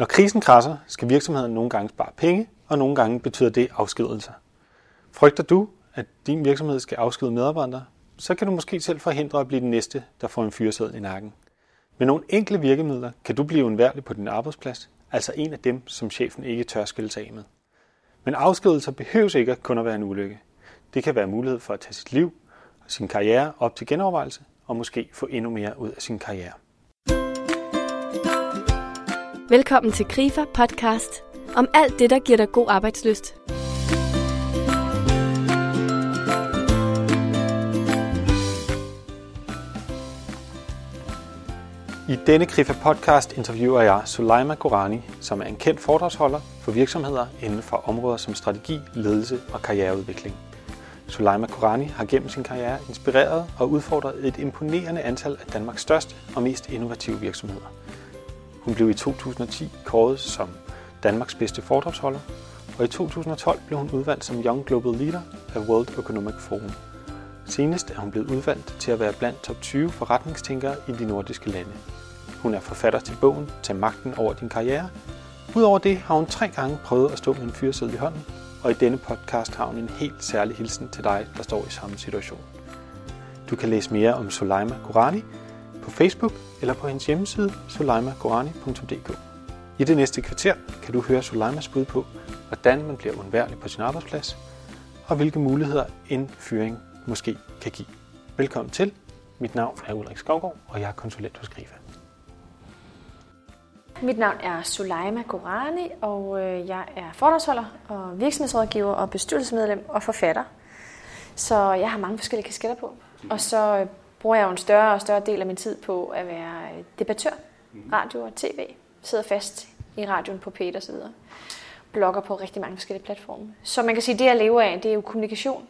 Når krisen krasser, skal virksomheden nogle gange spare penge, og nogle gange betyder det afskedelser. Frygter du, at din virksomhed skal afskede medarbejdere, så kan du måske selv forhindre at blive den næste, der får en fyrsæd i nakken. Med nogle enkle virkemidler kan du blive undværlig på din arbejdsplads, altså en af dem, som chefen ikke tør skille sig af med. Men afskedelser behøves ikke kun at være en ulykke. Det kan være mulighed for at tage sit liv og sin karriere op til genovervejelse, og måske få endnu mere ud af sin karriere. Velkommen til Grifer podcast om alt det, der giver dig god arbejdsløst. I denne Grifa podcast interviewer jeg Suleima Gorani, som er en kendt foredragsholder for virksomheder inden for områder som strategi, ledelse og karriereudvikling. Suleima Korani har gennem sin karriere inspireret og udfordret et imponerende antal af Danmarks største og mest innovative virksomheder. Hun blev i 2010 kåret som Danmarks bedste foredragsholder, og i 2012 blev hun udvalgt som Young Global Leader af World Economic Forum. Senest er hun blevet udvalgt til at være blandt top 20 forretningstænkere i de nordiske lande. Hun er forfatter til bogen Tag magten over din karriere. Udover det har hun tre gange prøvet at stå med en fyrsæde i hånden, og i denne podcast har hun en helt særlig hilsen til dig, der står i samme situation. Du kan læse mere om Sulaima Gurani på Facebook eller på hendes hjemmeside soleimagorani.dk. I det næste kvarter kan du høre Soleimas bud på, hvordan man bliver undværlig på sin arbejdsplads, og hvilke muligheder en fyring måske kan give. Velkommen til. Mit navn er Ulrik Skovgaard, og jeg er konsulent hos Grifa. Mit navn er Sulaima Gorani, og øh, jeg er foredragsholder og virksomhedsrådgiver og bestyrelsesmedlem og forfatter. Så jeg har mange forskellige kasketter på. Og så øh, bruger jeg jo en større og større del af min tid på at være øh, debattør, radio og tv. Sidder fast i radioen på P1 og så videre. Blogger på rigtig mange forskellige platforme. Så man kan sige, at det jeg lever af, det er jo kommunikation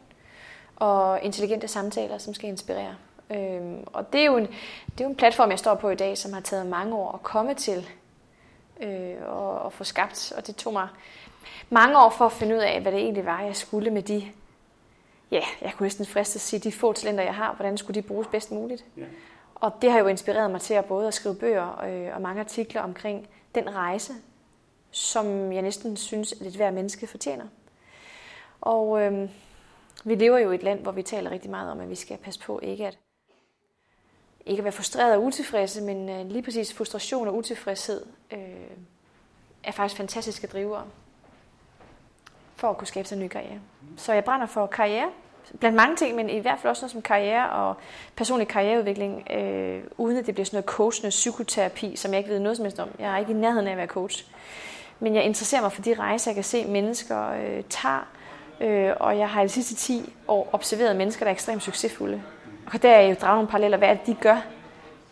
og intelligente samtaler, som skal inspirere. Øhm, og det er, jo en, det er jo en platform, jeg står på i dag, som har taget mange år at komme til øh, og, og få skabt. Og det tog mig mange år for at finde ud af, hvad det egentlig var, jeg skulle med de, ja, jeg kunne næsten friste at sige, de få talenter, jeg har, hvordan skulle de bruges bedst muligt. Ja. Og det har jo inspireret mig til at både at skrive bøger øh, og mange artikler omkring den rejse, som jeg næsten synes, at et hver menneske fortjener. Og øh, vi lever jo i et land, hvor vi taler rigtig meget om, at vi skal passe på ikke at, ikke at være frustreret og utilfredse, men øh, lige præcis frustration og utilfredshed øh, er faktisk fantastiske drivere for at kunne skabe sig en ny karriere. Så jeg brænder for karriere, blandt mange ting, men i hvert fald også noget som karriere og personlig karriereudvikling, øh, uden at det bliver sådan noget coachende psykoterapi, som jeg ikke ved noget som helst om. Jeg er ikke i nærheden af at være coach. Men jeg interesserer mig for de rejser, jeg kan se mennesker øh, tager, øh, og jeg har i de sidste 10 år observeret mennesker, der er ekstremt succesfulde. Og der er jo draget nogle paralleller. Hvad er det, de gør?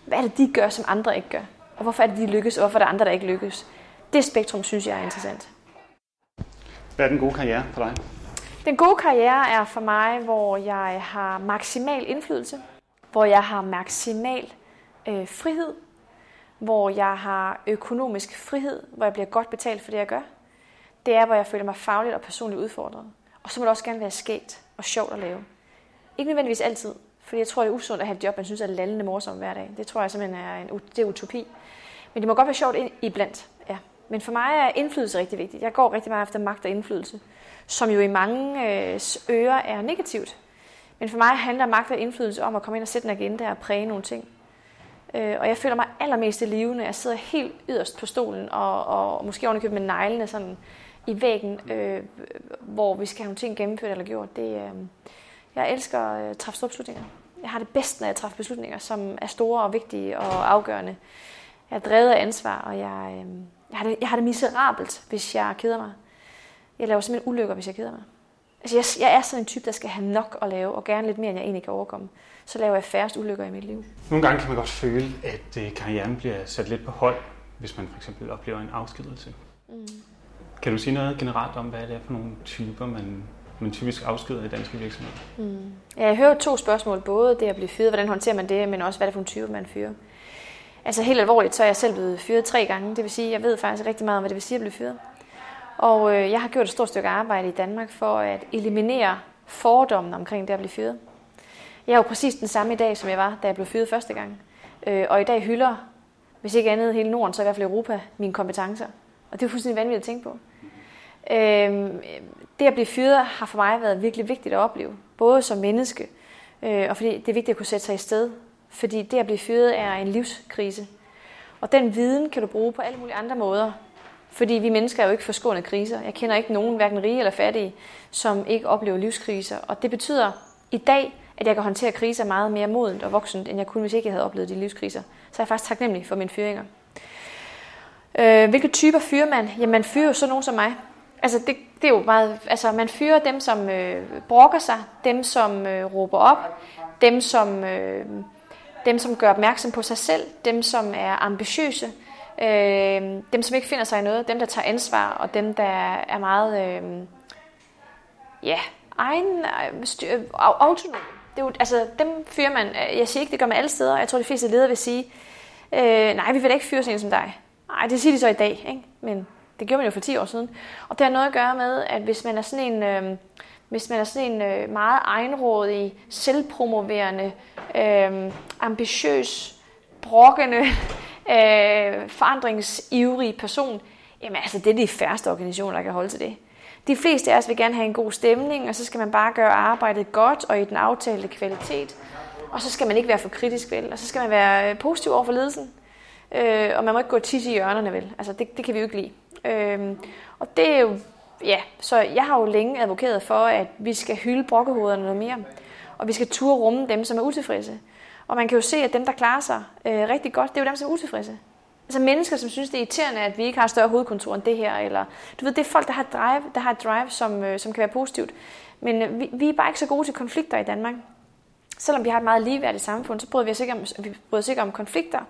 Hvad er det, de gør, som andre ikke gør? Og hvorfor er det, de lykkes, og hvorfor er der andre, der ikke lykkes? Det spektrum synes jeg er interessant. Hvad er den gode karriere for dig? Den gode karriere er for mig, hvor jeg har maksimal indflydelse, hvor jeg har maksimal øh, frihed, hvor jeg har økonomisk frihed, hvor jeg bliver godt betalt for det, jeg gør. Det er, hvor jeg føler mig fagligt og personligt udfordret. Og så må det også gerne være skægt og sjovt at lave. Ikke nødvendigvis altid, fordi jeg tror, det er usundt at have et job, man synes er lallende morsomt hver dag. Det tror jeg simpelthen er en det er utopi. Men det må godt være sjovt iblandt. Men for mig er indflydelse rigtig vigtigt. Jeg går rigtig meget efter magt og indflydelse, som jo i mange øh, ører er negativt. Men for mig handler magt og indflydelse om at komme ind og sætte en agenda og præge nogle ting. Øh, og jeg føler mig allermest i live, når jeg sidder helt yderst på stolen, og, og måske ovenikøbet med neglene sådan i væggen, øh, hvor vi skal have nogle ting gennemført eller gjort. Det, øh, jeg elsker at træffe store beslutninger. Jeg har det bedst, når jeg træffer beslutninger, som er store og vigtige og afgørende. Jeg er drevet af ansvar, og jeg, øh, jeg, har det, jeg har det miserabelt, hvis jeg keder mig. Jeg laver simpelthen ulykker, hvis jeg keder mig. Altså, jeg, jeg er sådan en type, der skal have nok at lave, og gerne lidt mere, end jeg egentlig kan overkomme. Så laver jeg færrest ulykker i mit liv. Nogle gange kan man godt føle, at øh, karrieren bliver sat lidt på hold, hvis man for eksempel oplever en afskedelse. Mm. Kan du sige noget generelt om, hvad det er for nogle typer, man, man typisk afskeder i danske virksomheder? Mm. Ja, jeg hører to spørgsmål. Både det at blive fyret, hvordan håndterer man det, men også hvad det er for nogle typer, man fyrer. Altså helt alvorligt, så er jeg selv blevet fyret tre gange. Det vil sige, jeg ved faktisk rigtig meget om, hvad det vil sige at blive fyret. Og øh, jeg har gjort et stort stykke arbejde i Danmark for at eliminere fordommen omkring det at blive fyret. Jeg er jo præcis den samme i dag, som jeg var, da jeg blev fyret første gang. Øh, og i dag hylder, hvis ikke andet hele Norden, så i hvert fald Europa, mine kompetencer. Og det er fuldstændig vanvittigt at tænke på. Øh, det at blive fyret har for mig været virkelig vigtigt at opleve. Både som menneske, øh, og fordi det er vigtigt at kunne sætte sig i sted. Fordi det at blive fyret er en livskrise. Og den viden kan du bruge på alle mulige andre måder. Fordi vi mennesker er jo ikke forskånet kriser. Jeg kender ikke nogen, hverken rige eller fattige, som ikke oplever livskriser. Og det betyder i dag, at jeg kan håndtere kriser meget mere modent og voksent, end jeg kunne, hvis ikke jeg havde oplevet de livskriser. Så er jeg faktisk taknemmelig for mine fyringer. Øh, hvilke typer fyrer man? Jamen, man fyrer jo sådan nogen som mig. Altså, det, det er jo meget, altså, man fyrer dem, som øh, brokker sig, dem, som øh, råber op, dem, som, øh, dem, som gør opmærksom på sig selv, dem, som er ambitiøse, øh, dem, som ikke finder sig i noget, dem, der tager ansvar, og dem, der er meget, øh, ja, egen, øh, styr, autonom. Det er jo, altså, dem fyrer man, øh, jeg siger ikke, det gør man alle steder, jeg tror, de fleste ledere vil sige, øh, nej, vi vil da ikke fyre sådan en som dig. Nej, det siger de så i dag, ikke? men det gjorde man jo for 10 år siden. Og det har noget at gøre med, at hvis man er sådan en, øh, hvis man er sådan en øh, meget egenrådig, selvpromoverende, øh, ambitiøs, brokkende, øh, forandringsivrig person, jamen altså, det er de færreste organisationer, der kan holde til det. De fleste af os vil gerne have en god stemning, og så skal man bare gøre arbejdet godt og i den aftalte kvalitet. Og så skal man ikke være for kritisk, vel? Og så skal man være øh, positiv over for ledelsen. Øh, og man må ikke gå tit tisse i hjørnerne, vel? Altså, det, det kan vi jo ikke lide. Øh, og det er jo, ja, så jeg har jo længe advokeret for, at vi skal hylde brokkehovederne noget mere. Og vi skal turde rumme dem, som er utilfredse. Og man kan jo se, at dem, der klarer sig øh, rigtig godt, det er jo dem, som er utilfredse. Altså mennesker, som synes, det er irriterende, at vi ikke har større hovedkontor end det her. Eller, du ved, det er folk, der har et drive, der har et drive som, øh, som kan være positivt. Men øh, vi, vi er bare ikke så gode til konflikter i Danmark. Selvom vi har et meget ligeværdigt samfund, så bryder vi os ikke om, vi bryder os ikke om konflikter.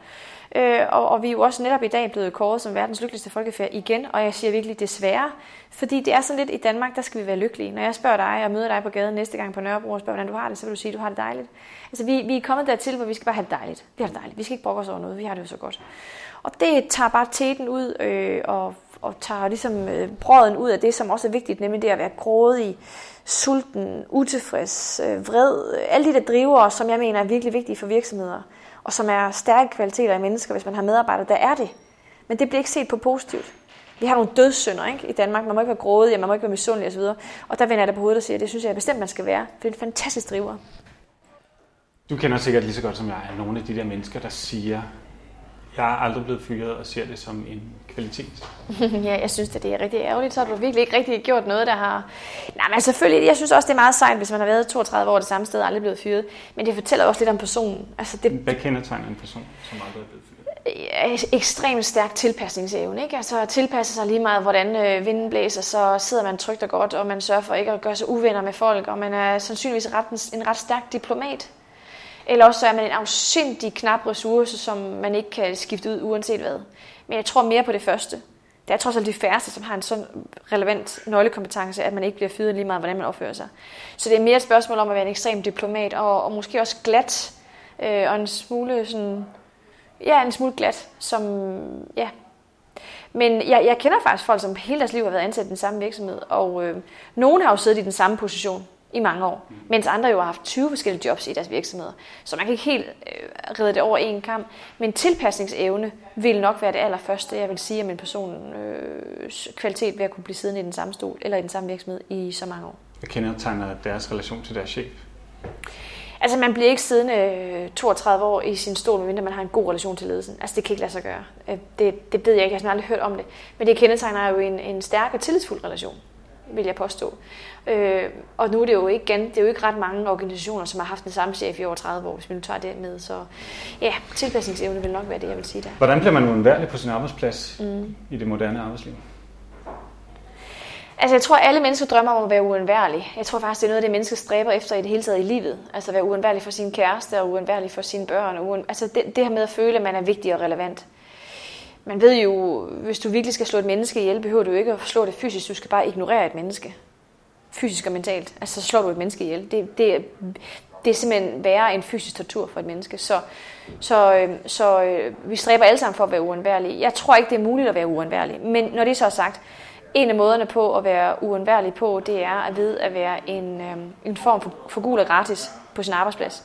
Øh, og, og vi er jo også netop i dag blevet kåret som verdens lykkeligste folkefærd igen, og jeg siger virkelig desværre, fordi det er sådan lidt i Danmark, der skal vi være lykkelige. Når jeg spørger dig og møder dig på gaden næste gang på Nørrebro og spørger, hvordan du har det, så vil du sige, at du har det dejligt. Altså vi, vi er kommet dertil, hvor vi skal bare have det dejligt. Vi har det dejligt. Vi skal ikke brokke os over noget. Vi har det jo så godt. Og det tager bare teten ud øh, og, og tager ligesom øh, brøden ud af det, som også er vigtigt, nemlig det at være grådig, sulten, utilfreds, øh, vred. Alle de der driver, som jeg mener er virkelig vigtige for virksomheder og som er stærke kvaliteter i mennesker, hvis man har medarbejdere, der er det. Men det bliver ikke set på positivt. Vi har nogle dødssynder ikke? i Danmark. Man må ikke være grådig, man må ikke være misundelig osv. Og der vender jeg det på hovedet og siger, at det synes jeg bestemt, man skal være. For det er en fantastisk driver. Du kender sikkert lige så godt som jeg nogle af de der mennesker, der siger, jeg er aldrig blevet fyret og ser det som en kvalitet. ja, jeg synes, at det er rigtig ærgerligt. Så har du virkelig ikke rigtig gjort noget, der har... Nej, men selvfølgelig, jeg synes også, det er meget sejt, hvis man har været 32 år det samme sted og aldrig blevet fyret. Men det fortæller også lidt om personen. Altså, det... Hvad kendetegner en person, som aldrig er blevet fyret? ekstremt stærk tilpasningsevne. Ikke? Altså at tilpasse sig lige meget, hvordan øh, vinden blæser, så sidder man trygt og godt, og man sørger for ikke at gøre sig uvenner med folk, og man er sandsynligvis ret, en ret stærk diplomat. Eller også så er man en afsindig knap ressource, som man ikke kan skifte ud uanset hvad. Men jeg tror mere på det første. Det er trods alt de færreste, som har en sådan relevant nøglekompetence, at man ikke bliver fyret lige meget, hvordan man opfører sig. Så det er mere et spørgsmål om at være en ekstrem diplomat, og, og måske også glat, øh, og en smule sådan, ja, en smule glat, som, ja. Men jeg, jeg kender faktisk folk, som hele deres liv har været ansat i den samme virksomhed, og øh, nogen har jo siddet i den samme position i mange år, mens andre jo har haft 20 forskellige jobs i deres virksomheder. Så man kan ikke helt øh, redde det over en kamp. Men tilpasningsevne vil nok være det allerførste, jeg vil sige, om en person øh, kvalitet ved at kunne blive siddende i den samme stol eller i den samme virksomhed i så mange år. Hvad kendetegner deres relation til deres chef? Altså man bliver ikke siddende 32 øh, år i sin stol, medmindre man har en god relation til ledelsen. Altså det kan ikke lade sig gøre. Øh, det, det ved jeg ikke, jeg har aldrig hørt om det. Men det kendetegner jo en, en stærk og tillidsfuld relation vil jeg påstå. Øh, og nu er det jo ikke igen, det er jo ikke ret mange organisationer, som har haft den samme chef i over 30 år, hvis vi nu tager det med. Så ja, tilpasningsevne vil nok være det, jeg vil sige der. Hvordan bliver man uundværlig på sin arbejdsplads mm. i det moderne arbejdsliv? Altså, jeg tror, alle mennesker drømmer om at være uundværlig. Jeg tror faktisk, det er noget af det, mennesker stræber efter i det hele taget i livet. Altså, at være uundværlig for sin kæreste og uundværlig for sine børn. Og uund... Altså, det, det her med at føle, at man er vigtig og relevant man ved jo, hvis du virkelig skal slå et menneske ihjel, behøver du ikke at slå det fysisk, du skal bare ignorere et menneske. Fysisk og mentalt. Altså, så slår du et menneske ihjel. Det, det, det er simpelthen værre end fysisk tortur for et menneske. Så, så, øhm, så øh, vi stræber alle sammen for at være uundværlige. Jeg tror ikke, det er muligt at være uundværlig. Men når det så er sagt, en af måderne på at være uundværlig på, det er at ved at være en, øhm, en form for, for gul og gratis på sin arbejdsplads.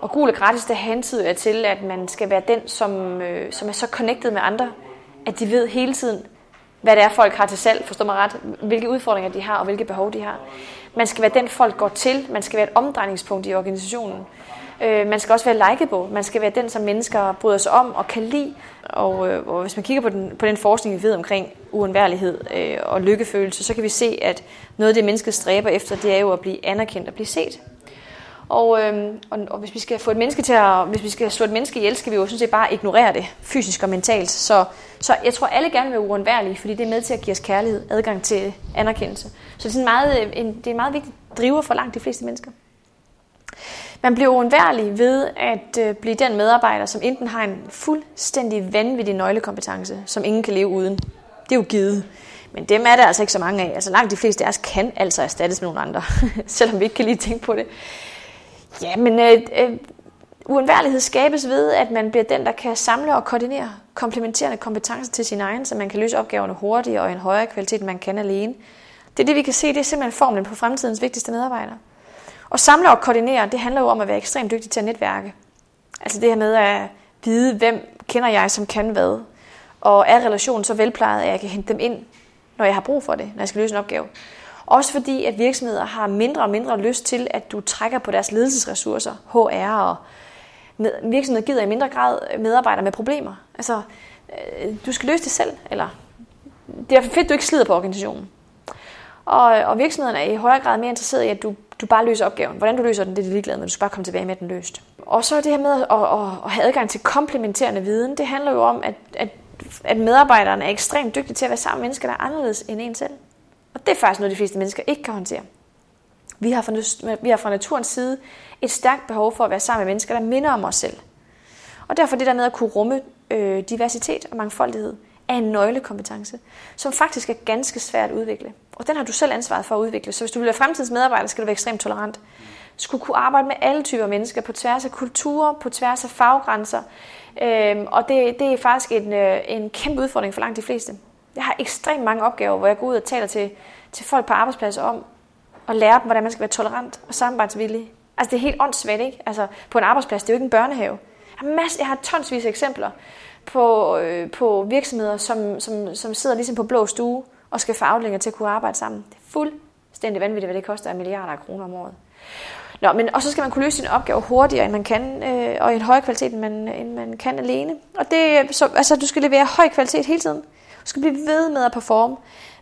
Og gul og gratis, det hentyder til, at man skal være den, som, øh, som er så connected med andre, at de ved hele tiden, hvad det er, folk har til salg, forstår mig ret, hvilke udfordringer de har og hvilke behov de har. Man skal være den, folk går til. Man skal være et omdrejningspunkt i organisationen. Øh, man skal også være likeable. Man skal være den, som mennesker bryder sig om og kan lide. Og, øh, og hvis man kigger på den, på den forskning, vi ved omkring uundværlighed øh, og lykkefølelse, så kan vi se, at noget af det, mennesket stræber efter, det er jo at blive anerkendt og blive set. Og, øhm, og, og hvis vi skal få et menneske til at, hvis vi skal slå et menneske ihjel, skal vi jo sådan set bare ignorere det, fysisk og mentalt. Så, så jeg tror, alle gerne vil være uundværlige, fordi det er med til at give os kærlighed, adgang til anerkendelse. Så det er, en meget, øh, en, det er en meget vigtig driver for langt de fleste mennesker. Man bliver uundværlig ved at øh, blive den medarbejder, som enten har en fuldstændig vanvittig nøglekompetence, som ingen kan leve uden. Det er jo givet. Men dem er der altså ikke så mange af. Altså langt de fleste af os kan altså erstattes med nogle andre, selvom vi ikke kan lige tænke på det. Ja, men øh, øh, uundværlighed skabes ved, at man bliver den, der kan samle og koordinere komplementerende kompetencer til sin egen, så man kan løse opgaverne hurtigere og i en højere kvalitet, end man kan alene. Det er det, vi kan se, det er simpelthen formlen på fremtidens vigtigste medarbejdere. Og samle og koordinere, det handler jo om at være ekstremt dygtig til at netværke. Altså det her med at vide, hvem kender jeg, som kan hvad. Og er relationen så velplejet, at jeg kan hente dem ind, når jeg har brug for det, når jeg skal løse en opgave. Også fordi, at virksomheder har mindre og mindre lyst til, at du trækker på deres ledelsesressourcer, HR og virksomheder gider i mindre grad medarbejdere med problemer. Altså, øh, du skal løse det selv, eller det er fedt, du ikke slider på organisationen. Og, og virksomhederne er i højere grad mere interesseret i, at du, du bare løser opgaven. Hvordan du løser den, det er de ligeglade med. Du skal bare komme tilbage med den løst. Og så det her med at, at, at have adgang til komplementerende viden, det handler jo om, at, at, at medarbejderne er ekstremt dygtige til at være sammen med mennesker, der er anderledes end en selv. Og det er faktisk noget, de fleste mennesker ikke kan håndtere. Vi har, fra, vi har fra naturens side et stærkt behov for at være sammen med mennesker, der minder om os selv. Og derfor det der med at kunne rumme øh, diversitet og mangfoldighed, er en nøglekompetence, som faktisk er ganske svært at udvikle. Og den har du selv ansvaret for at udvikle. Så hvis du vil være fremtidens medarbejder, skal du være ekstremt tolerant. Du skulle kunne arbejde med alle typer mennesker på tværs af kulturer, på tværs af faggrænser. Øhm, og det, det er faktisk en, øh, en kæmpe udfordring for langt de fleste. Jeg har ekstremt mange opgaver, hvor jeg går ud og taler til, til folk på arbejdspladser om at lære dem, hvordan man skal være tolerant og samarbejdsvillig. Altså det er helt åndssvagt, ikke? Altså på en arbejdsplads, det er jo ikke en børnehave. Jeg har, masse, jeg har tonsvis af eksempler på, øh, på virksomheder, som, som, som sidder ligesom på blå stue og skal få afdelinger til at kunne arbejde sammen. Det er fuldstændig vanvittigt, hvad det koster af milliarder af kroner om året. Nå, men, og så skal man kunne løse sin opgave hurtigere, end man kan, øh, og i en højere kvalitet, end man, end man kan alene. Og det, så, altså, du skal levere høj kvalitet hele tiden. Du skal blive ved med at performe.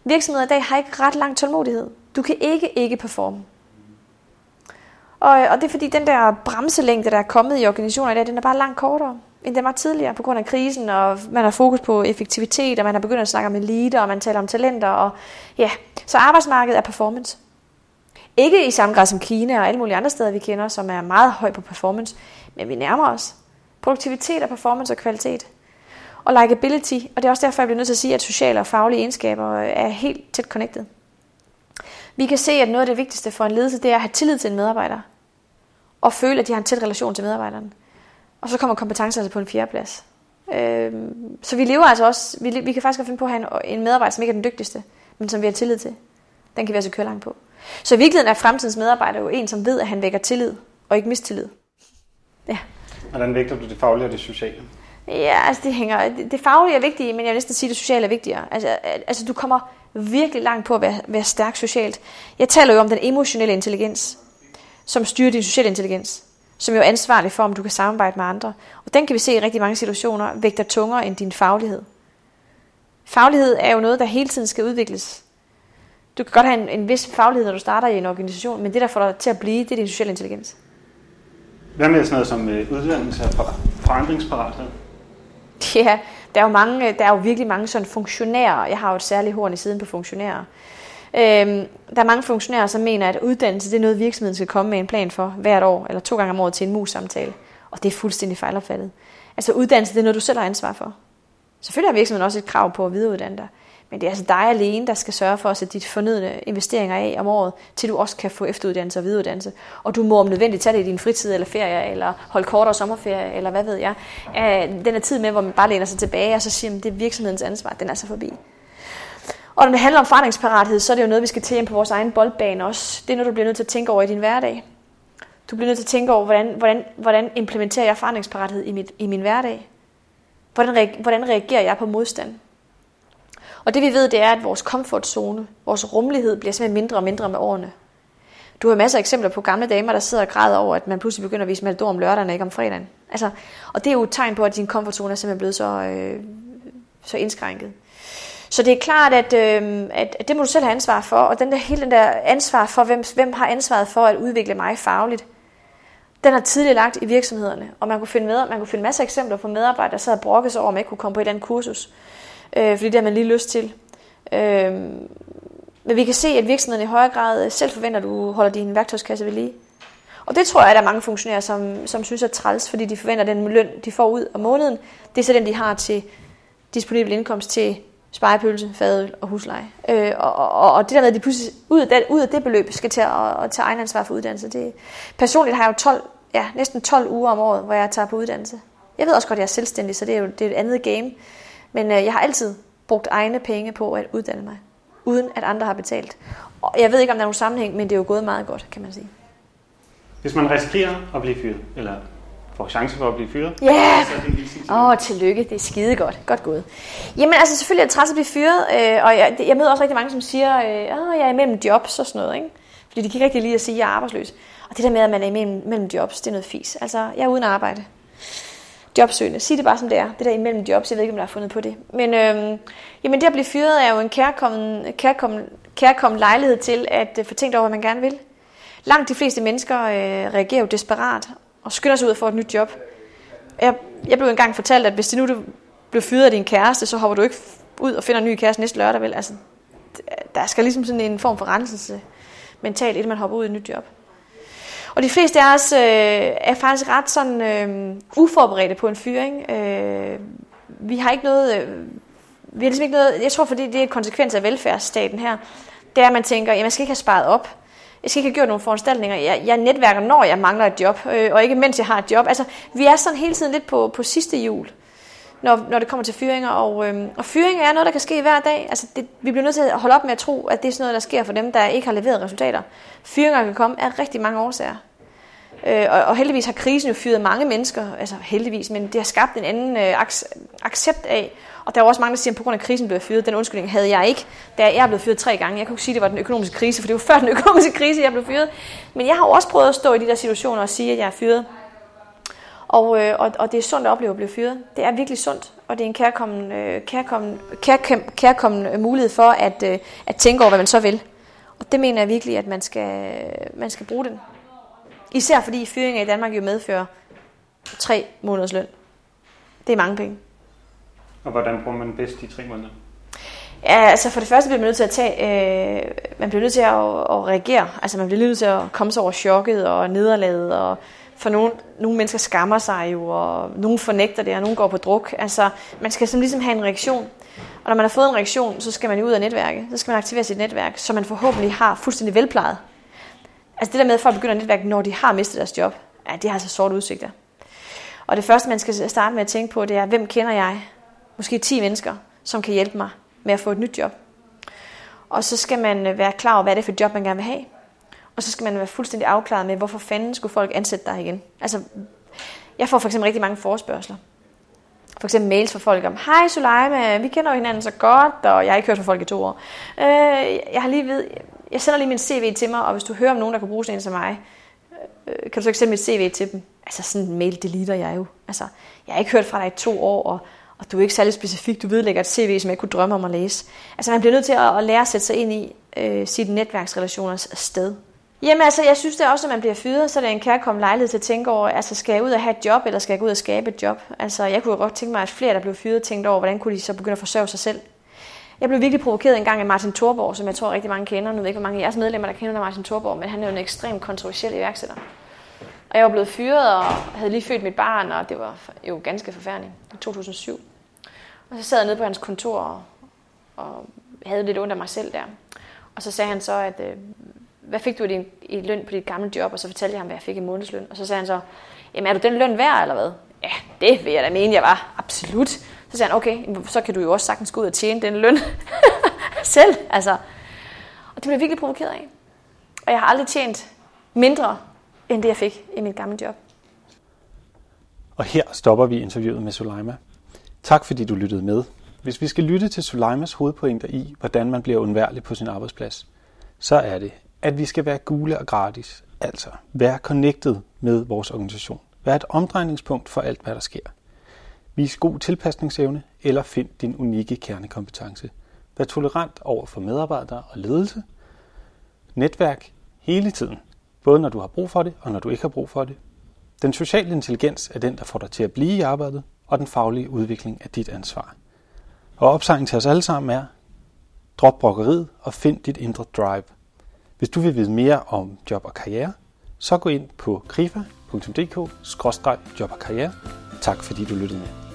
Virksomheder i dag har ikke ret lang tålmodighed. Du kan ikke ikke performe. Og, og det er fordi, den der bremselængde, der er kommet i organisationer i dag, den er bare langt kortere end den var tidligere på grund af krisen, og man har fokus på effektivitet, og man har begyndt at snakke om elite, og man taler om talenter, og ja, så arbejdsmarkedet er performance. Ikke i samme grad som Kina og alle mulige andre steder, vi kender, som er meget høj på performance, men vi nærmer os. Produktivitet og performance og kvalitet. Og likability, og det er også derfor, jeg bliver nødt til at sige, at sociale og faglige egenskaber øh, er helt tæt connected. Vi kan se, at noget af det vigtigste for en ledelse, det er at have tillid til en medarbejder. Og føle, at de har en tæt relation til medarbejderen. Og så kommer kompetencer altså på en fjerdeplads. Øh, så vi lever altså også, vi, vi kan faktisk finde på at have en, en medarbejder, som ikke er den dygtigste, men som vi har tillid til. Den kan vi altså køre langt på. Så i virkeligheden er fremtidens medarbejder jo en, som ved, at han vækker tillid, og ikke mistillid. Ja. Hvordan vægter du det faglige og det sociale? Ja, altså det hænger, det, det faglige er vigtigt, men jeg vil næsten sige, at det sociale er vigtigere. Altså, altså du kommer virkelig langt på at være, være stærk socialt. Jeg taler jo om den emotionelle intelligens, som styrer din sociale intelligens som jo er ansvarlig for, om du kan samarbejde med andre. Og den kan vi se i rigtig mange situationer, vægter tungere end din faglighed. Faglighed er jo noget, der hele tiden skal udvikles. Du kan godt have en, en vis faglighed, når du starter i en organisation, men det, der får dig til at blive, det er din sociale intelligens. Hvad med sådan noget som øh, uddannelse og forandringsparathed? Ja, der er jo, mange, øh, der er jo virkelig mange sådan funktionærer. Jeg har jo et særligt horn i siden på funktionærer. Øhm, der er mange funktionærer, som mener, at uddannelse det er noget, virksomheden skal komme med en plan for hvert år, eller to gange om året til en mus-samtale. Og det er fuldstændig fejlopfattet. Altså uddannelse, det er noget, du selv har ansvar for. Selvfølgelig har virksomheden også et krav på at videreuddanne dig. Men det er altså dig alene, der skal sørge for at sætte dit fornødne investeringer af om året, til du også kan få efteruddannelse og videreuddannelse. Og du må om nødvendigt tage det i din fritid eller ferie, eller holde kortere sommerferie, eller hvad ved jeg. Øh, den er tid med, hvor man bare læner sig tilbage, og så siger, at det er virksomhedens ansvar, den er så forbi. Og når det handler om forandringsparathed, så er det jo noget, vi skal til ind på vores egen boldbane også. Det er noget, du bliver nødt til at tænke over i din hverdag. Du bliver nødt til at tænke over, hvordan, hvordan, hvordan implementerer jeg forandringsparathed i, mit, i min hverdag? Hvordan, hvordan reagerer jeg på modstand? Og det vi ved, det er, at vores komfortzone, vores rummelighed bliver simpelthen mindre og mindre med årene. Du har masser af eksempler på gamle damer, der sidder og græder over, at man pludselig begynder at vise Matador om lørdagen og ikke om fredagen. Altså, og det er jo et tegn på, at din komfortzone er simpelthen blevet så, øh, så indskrænket. Så det er klart, at, øh, at, at det må du selv have ansvar for, og den der, hele den der ansvar for, hvem, hvem har ansvaret for at udvikle mig fagligt, den er tidligere lagt i virksomhederne, og man kunne finde, med, man kunne finde masser af eksempler på medarbejdere, der sad og brokkede sig over, at man ikke kunne komme på et andet kursus, øh, fordi det har man lige lyst til. Øh, men vi kan se, at virksomheden i højere grad øh, selv forventer, at du holder din værktøjskasse ved lige. Og det tror jeg, at der er mange funktionærer, som, som synes er træls, fordi de forventer, at den løn, de får ud af måneden, det er så den, de har til disponibel indkomst til spejepølse, fadøl og husleje. Øh, og, og, og det der med, at de pludselig ud af, ud af det beløb skal til at, at tage egen ansvar for uddannelse. Det, personligt har jeg jo 12, ja, næsten 12 uger om året, hvor jeg tager på uddannelse. Jeg ved også godt, at jeg er selvstændig, så det er jo det er et andet game. Men øh, jeg har altid brugt egne penge på at uddanne mig, uden at andre har betalt. Og jeg ved ikke, om der er nogen sammenhæng, men det er jo gået meget godt, kan man sige. Hvis man risikerer at blive fyret, eller får chance for at blive fyret. Ja! Yeah. Åh, oh, tillykke. Det er skide godt. Godt gået. Jamen altså, selvfølgelig er det træt at blive fyret, øh, og jeg, jeg møder også rigtig mange, som siger, øh, oh, jeg er imellem jobs og sådan noget, ikke? Fordi de kan ikke rigtig lide at sige, at jeg er arbejdsløs. Og det der med, at man er imellem, mellem jobs, det er noget fis. Altså, jeg er uden arbejde. Jobsøgende. Sig det bare som det er. Det der imellem jobs, jeg ved ikke, om der har fundet på det. Men øhm, jamen, det at blive fyret er jo en kærkommen, kærkommen, kærkommen lejlighed til at øh, få tænkt over, hvad man gerne vil. Langt de fleste mennesker øh, reagerer jo desperat og skynder sig ud for et nyt job. Jeg, jeg blev engang fortalt, at hvis det nu du blev fyret af din kæreste, så hopper du ikke ud og finder en ny kæreste næste lørdag, vel? Altså, der skal ligesom sådan en form for renselse mentalt, inden man hopper ud i et nyt job. Og de fleste af os øh, er faktisk ret sådan øh, uforberedte på en fyring. Øh, vi har ikke noget... Øh, vi har ligesom ikke noget... Jeg tror, fordi det er en konsekvens af velfærdsstaten her, det er, at man tænker, at man skal ikke have sparet op jeg skal ikke have gjort nogle foranstaltninger. Jeg, jeg netværker, når jeg mangler et job, øh, og ikke mens jeg har et job. Altså, vi er sådan hele tiden lidt på, på sidste jul, når, når det kommer til fyringer. Og, øhm, og fyringer er noget, der kan ske hver dag. Altså, det, vi bliver nødt til at holde op med at tro, at det er sådan noget, der sker for dem, der ikke har leveret resultater. Fyringer kan komme af rigtig mange årsager. Øh, og, og heldigvis har krisen jo fyret mange mennesker, altså heldigvis, men det har skabt en anden øh, accept af, og der er også mange, der siger, at på grund af krisen blev jeg fyret. Den undskyldning havde jeg ikke, da jeg er blevet fyret tre gange. Jeg kunne ikke sige, at det var den økonomiske krise, for det var før den økonomiske krise, jeg blev fyret. Men jeg har også prøvet at stå i de der situationer og sige, at jeg er fyret. Og, øh, og, og det er sundt at opleve at blive fyret. Det er virkelig sundt, og det er en kærkommen, øh, kærkommen, kærkommen, kærkommen mulighed for at, øh, at tænke over, hvad man så vil. Og det mener jeg virkelig, at man skal, man skal bruge den. Især fordi fyringer i Danmark jo medfører tre måneders løn. Det er mange penge. Og hvordan bruger man bedst de tre måneder? Ja, altså for det første bliver man nødt til at tage, øh, man bliver nødt til at, at reagere. Altså man bliver nødt til at komme sig over chokket og nederlaget, og for nogle, nogle mennesker skammer sig jo, og nogle fornægter det, og nogle går på druk. Altså man skal sådan ligesom have en reaktion. Og når man har fået en reaktion, så skal man jo ud af netværket. Så skal man aktivere sit netværk, så man forhåbentlig har fuldstændig velplejet. Altså det der med, at folk begynder at netværke, når de har mistet deres job, ja, det har altså sorte udsigter. Og det første, man skal starte med at tænke på, det er, hvem kender jeg? måske 10 mennesker, som kan hjælpe mig med at få et nyt job. Og så skal man øh, være klar over, hvad det er for et job, man gerne vil have. Og så skal man være fuldstændig afklaret med, hvorfor fanden skulle folk ansætte dig igen. Altså, jeg får for eksempel rigtig mange forespørgseler. For eksempel mails fra folk om, hej Suleima, vi kender jo hinanden så godt, og jeg har ikke hørt fra folk i to år. Øh, jeg har lige ved, jeg sender lige min CV til mig, og hvis du hører om nogen, der kan bruge sådan en som mig, øh, kan du så ikke sende mit CV til dem? Altså sådan en mail deleter jeg jo. Altså, jeg har ikke hørt fra dig i to år, og og du er ikke særlig specifik, du vedlægger et CV, som jeg kunne drømme om at læse. Altså man bliver nødt til at, at lære at sætte sig ind i øh, sit netværksrelationers sted. Jamen altså, jeg synes det også, at man bliver fyret, så er det en kærkommen lejlighed til at tænke over, altså skal jeg ud og have et job, eller skal jeg gå ud og skabe et job? Altså jeg kunne godt tænke mig, at flere, der blev fyret, tænkte over, hvordan kunne de så begynde at forsørge sig selv? Jeg blev virkelig provokeret en gang af Martin Thorborg, som jeg tror rigtig mange kender. Nu ved jeg ikke, hvor mange af jeres medlemmer, der kender Martin Thorborg, men han er jo en ekstremt kontroversiel iværksætter. Og jeg var blevet fyret og havde lige født mit barn, og det var jo ganske forfærdeligt i 2007. Og så sad jeg nede på hans kontor og, og havde lidt ondt af mig selv der. Og så sagde han så, at øh, hvad fik du i, din, i løn på dit gamle job? Og så fortalte jeg ham, hvad jeg fik i månedsløn. Og så sagde han så, jamen er du den løn værd, eller hvad? Ja, det vil jeg da mene, jeg var. Absolut. Så sagde han, okay, så kan du jo også sagtens gå ud og tjene den løn selv. Altså. Og det blev jeg virkelig provokeret af. Og jeg har aldrig tjent mindre, end det jeg fik i mit gamle job. Og her stopper vi interviewet med Suleima. Tak fordi du lyttede med. hvis vi skal lytte til Sulaimas hovedpointer i, hvordan man bliver undværlig på sin arbejdsplads, så er det, at vi skal være gule og gratis, altså være connected med vores organisation. Vær et omdrejningspunkt for alt, hvad der sker. Vis god tilpasningsevne eller find din unikke kernekompetence. Vær tolerant over for medarbejdere og ledelse. Netværk hele tiden, både når du har brug for det og når du ikke har brug for det. Den sociale intelligens er den, der får dig til at blive i arbejdet, og den faglige udvikling er dit ansvar. Og opsangen til os alle sammen er, drop brokkeriet og find dit indre drive. Hvis du vil vide mere om job og karriere, så gå ind på krifa.dk-job og karriere. Tak fordi du lyttede med.